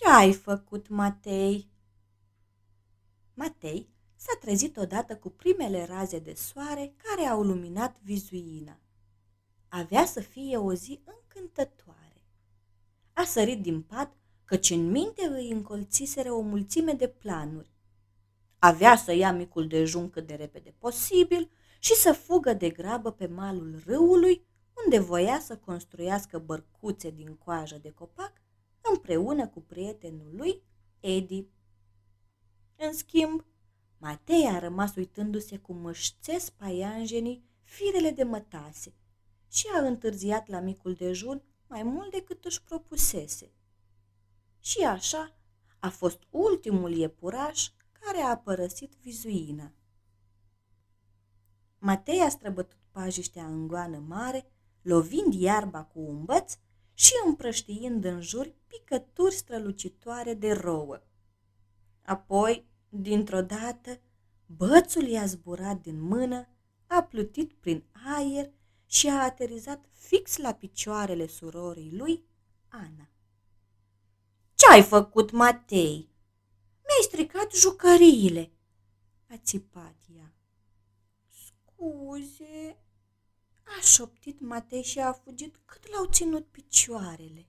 Ce ai făcut, Matei? Matei s-a trezit odată cu primele raze de soare care au luminat vizuina. Avea să fie o zi încântătoare. A sărit din pat căci în minte îi încolțiseră o mulțime de planuri. Avea să ia micul dejun cât de repede posibil și să fugă de grabă pe malul râului, unde voia să construiască bărcuțe din coajă de copac împreună cu prietenul lui, Edi. În schimb, Matei a rămas uitându-se cum își țes paianjenii firele de mătase și a întârziat la micul dejun mai mult decât își propusese. Și așa a fost ultimul iepuraș care a părăsit vizuina. Matei a străbătut pajiștea în goană mare, lovind iarba cu un băț și împrăștiind în jur picături strălucitoare de rouă. Apoi, dintr-o dată, bățul i-a zburat din mână, a plutit prin aer și a aterizat fix la picioarele surorii lui, Ana. Ce ai făcut, Matei? Mi-ai stricat jucăriile, a țipat ea. Scuze, a șoptit Matei și a fugit cât l-au ținut picioarele.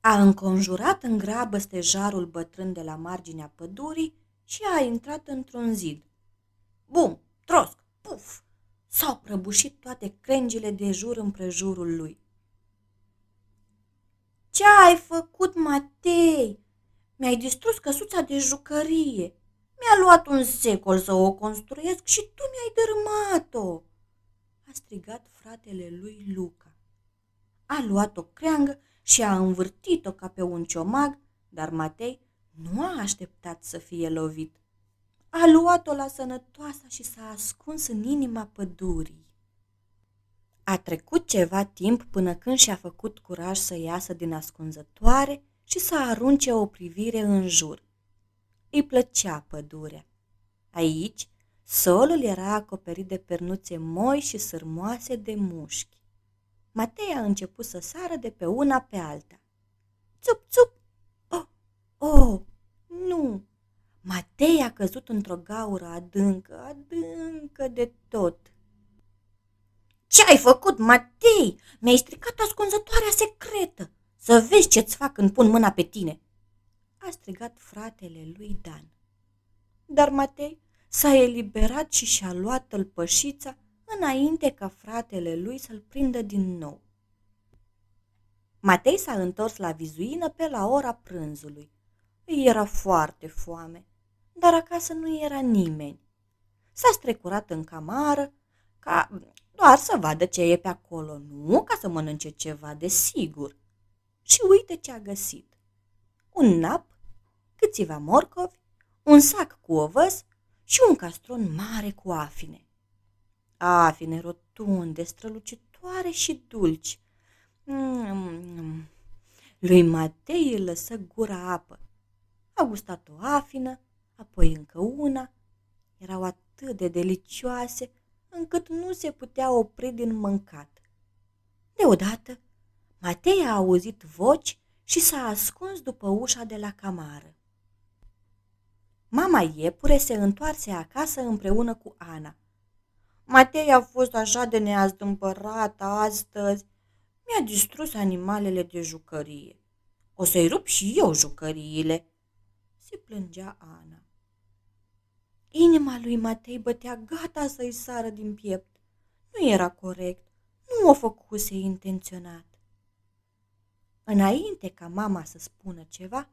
A înconjurat în grabă stejarul bătrân de la marginea pădurii și a intrat într-un zid. Bum, trosc, puf! S-au prăbușit toate crengile de jur împrejurul lui. Ce ai făcut, Matei? Mi-ai distrus căsuța de jucărie. Mi-a luat un secol să o construiesc și tu mi-ai dărâmat-o a strigat fratele lui Luca. A luat o creangă și a învârtit-o ca pe un ciomag, dar Matei nu a așteptat să fie lovit. A luat-o la sănătoasa și s-a ascuns în inima pădurii. A trecut ceva timp până când și-a făcut curaj să iasă din ascunzătoare și să arunce o privire în jur. Îi plăcea pădurea. Aici Solul era acoperit de pernuțe moi și sârmoase de mușchi. Matei a început să sară de pe una pe alta. Țup, țup! Oh, oh, nu! Matei a căzut într-o gaură adâncă, adâncă de tot. Ce ai făcut, Matei? Mi-ai stricat ascunzătoarea secretă. Să vezi ce-ți fac când pun mâna pe tine!" a strigat fratele lui Dan. Dar Matei s-a eliberat și și-a luat tălpășița înainte ca fratele lui să-l prindă din nou. Matei s-a întors la vizuină pe la ora prânzului. Îi era foarte foame, dar acasă nu era nimeni. S-a strecurat în camară ca doar să vadă ce e pe acolo, nu ca să mănânce ceva de sigur. Și uite ce a găsit. Un nap, câțiva morcovi, un sac cu ovăz și un castron mare cu afine. Afine rotunde, strălucitoare și dulci. Mm-mm. Lui Matei îl lăsă gura apă. A gustat o afină, apoi încă una. Erau atât de delicioase încât nu se putea opri din mâncat. Deodată, Matei a auzit voci și s-a ascuns după ușa de la camară. Mama iepure se întoarse acasă împreună cu Ana. Matei a fost așa de neazdâmpărat astăzi. Mi-a distrus animalele de jucărie. O să-i rup și eu jucăriile, se plângea Ana. Inima lui Matei bătea gata să-i sară din piept. Nu era corect. Nu o făcuse intenționat. Înainte ca mama să spună ceva,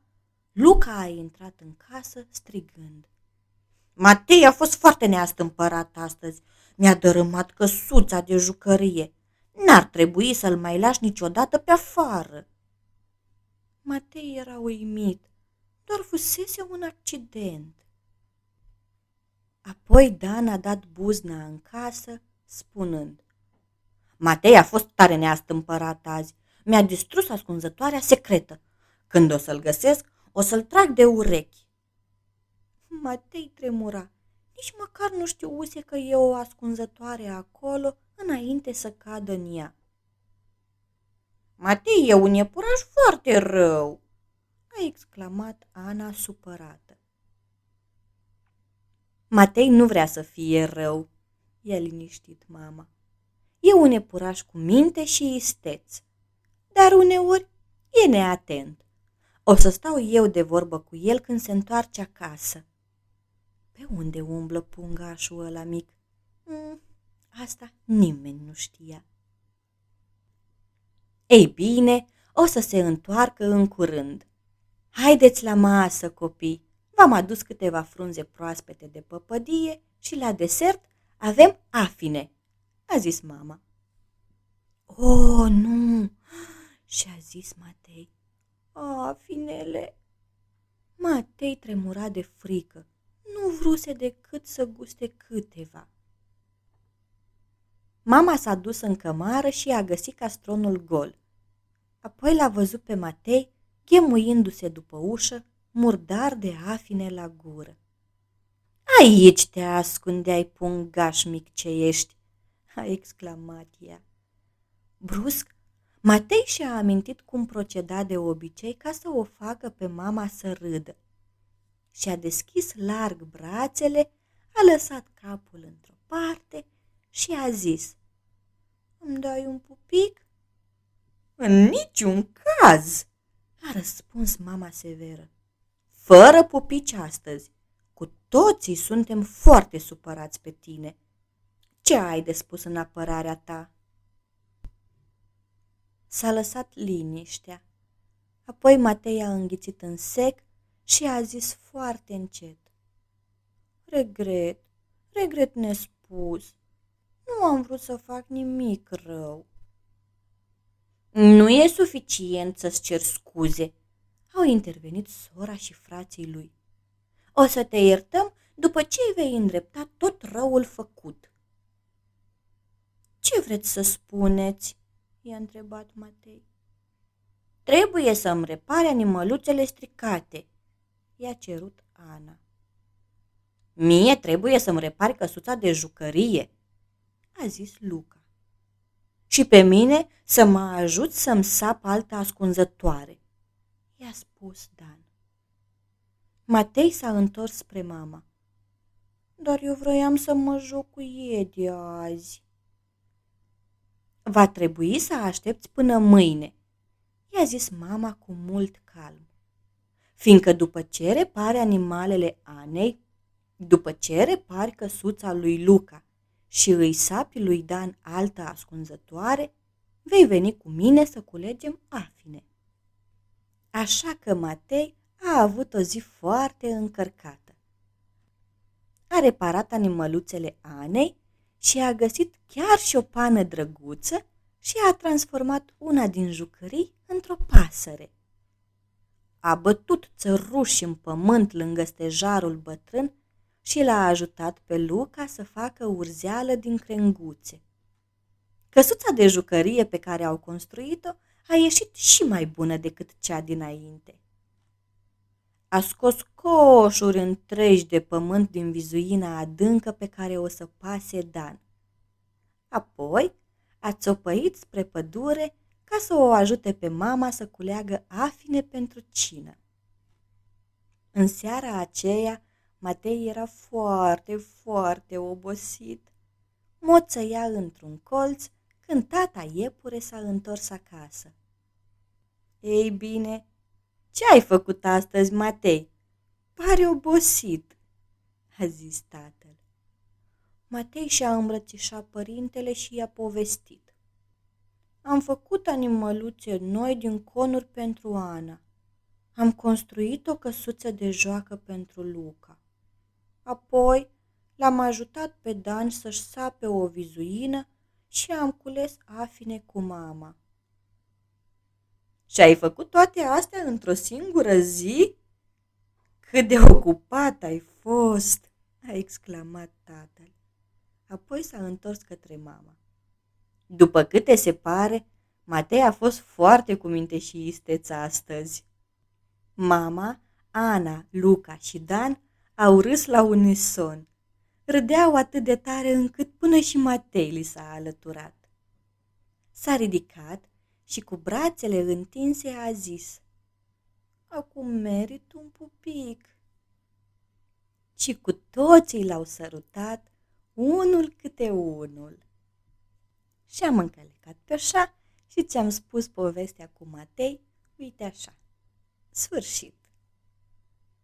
Luca a intrat în casă strigând. Matei a fost foarte neastâmpărat astăzi. Mi-a dărâmat căsuța de jucărie. N-ar trebui să-l mai lași niciodată pe afară. Matei era uimit. Doar fusese un accident. Apoi Dan a dat buzna în casă, spunând. Matei a fost tare neastâmpărat azi. Mi-a distrus ascunzătoarea secretă. Când o să-l găsesc, o să-l trag de urechi. Matei tremura. Nici măcar nu știuse că e o ascunzătoare acolo înainte să cadă în ea. Matei e un iepuraș foarte rău, a exclamat Ana supărată. Matei nu vrea să fie rău, i-a liniștit mama. E un epuraș cu minte și isteț, dar uneori e neatent. O să stau eu de vorbă cu el când se întoarce acasă. Pe unde umblă pungașul ăla mic? Mm, asta nimeni nu știa. Ei bine, o să se întoarcă în curând. Haideți la masă, copii! V-am adus câteva frunze proaspete de păpădie și la desert avem afine, a zis mama. O, oh, nu, și-a zis Matei. Afinele. Matei tremura de frică. Nu vruse decât să guste câteva. Mama s-a dus în cămară și a găsit castronul gol. Apoi l-a văzut pe Matei, ghemuindu-se după ușă, murdar de afine la gură. Aici te ascundeai, pungaș mic ce ești, a exclamat ea. Brusc, Matei și-a amintit cum proceda de obicei ca să o facă pe mama să râdă. Și-a deschis larg brațele, a lăsat capul într-o parte și a zis Îmi dai un pupic? În niciun caz, a răspuns mama severă. Fără pupici astăzi. Cu toții suntem foarte supărați pe tine. Ce ai de spus în apărarea ta? S-a lăsat liniștea. Apoi Matei a înghițit în sec și a zis foarte încet. Regret, regret nespus. Nu am vrut să fac nimic rău. Nu e suficient să-ți cer scuze, au intervenit sora și frații lui. O să te iertăm după ce vei îndrepta tot răul făcut. Ce vreți să spuneți? I-a întrebat Matei. Trebuie să-mi repare animăluțele stricate, i-a cerut Ana. Mie trebuie să-mi repari căsuța de jucărie, a zis Luca. Și pe mine să mă ajut să-mi sap altă ascunzătoare, i-a spus Dan. Matei s-a întors spre mama. Dar eu vroiam să mă joc cu Edi azi. Va trebui să aștepți până mâine, i-a zis mama cu mult calm. Fiindcă după ce repare animalele Anei, după ce repari căsuța lui Luca și îi sapi lui Dan altă ascunzătoare, vei veni cu mine să culegem afine. Așa că Matei a avut o zi foarte încărcată. A reparat animăluțele Anei și a găsit chiar și o pană drăguță și a transformat una din jucării într-o pasăre. A bătut țăruși în pământ lângă stejarul bătrân și l-a ajutat pe Luca să facă urzeală din crenguțe. Căsuța de jucărie pe care au construit-o a ieșit și mai bună decât cea dinainte. A scos coșuri întregi de pământ din vizuina adâncă pe care o să pase Dan. Apoi a țopăit spre pădure ca să o ajute pe mama să culeagă afine pentru cină. În seara aceea, Matei era foarte, foarte obosit. Moțăia într-un colț când tata iepure s-a întors acasă. Ei bine, ce ai făcut astăzi, Matei? Pare obosit, a zis tatăl. Matei și-a îmbrățișat părintele și i-a povestit. Am făcut animăluțe noi din conuri pentru Ana. Am construit o căsuță de joacă pentru Luca. Apoi l-am ajutat pe Dan să-și sape o vizuină și am cules afine cu mama. Și ai făcut toate astea într-o singură zi? Cât de ocupat ai fost!" a exclamat tatăl. Apoi s-a întors către mama. După câte se pare, Matei a fost foarte cu minte și isteț astăzi. Mama, Ana, Luca și Dan au râs la unison. Râdeau atât de tare încât până și Matei li s-a alăturat. S-a ridicat și cu brațele întinse a zis acum merit un pupic. Și cu toții l-au sărutat, unul câte unul. Și am încălecat pe așa și ți-am spus povestea cu Matei, uite așa. Sfârșit.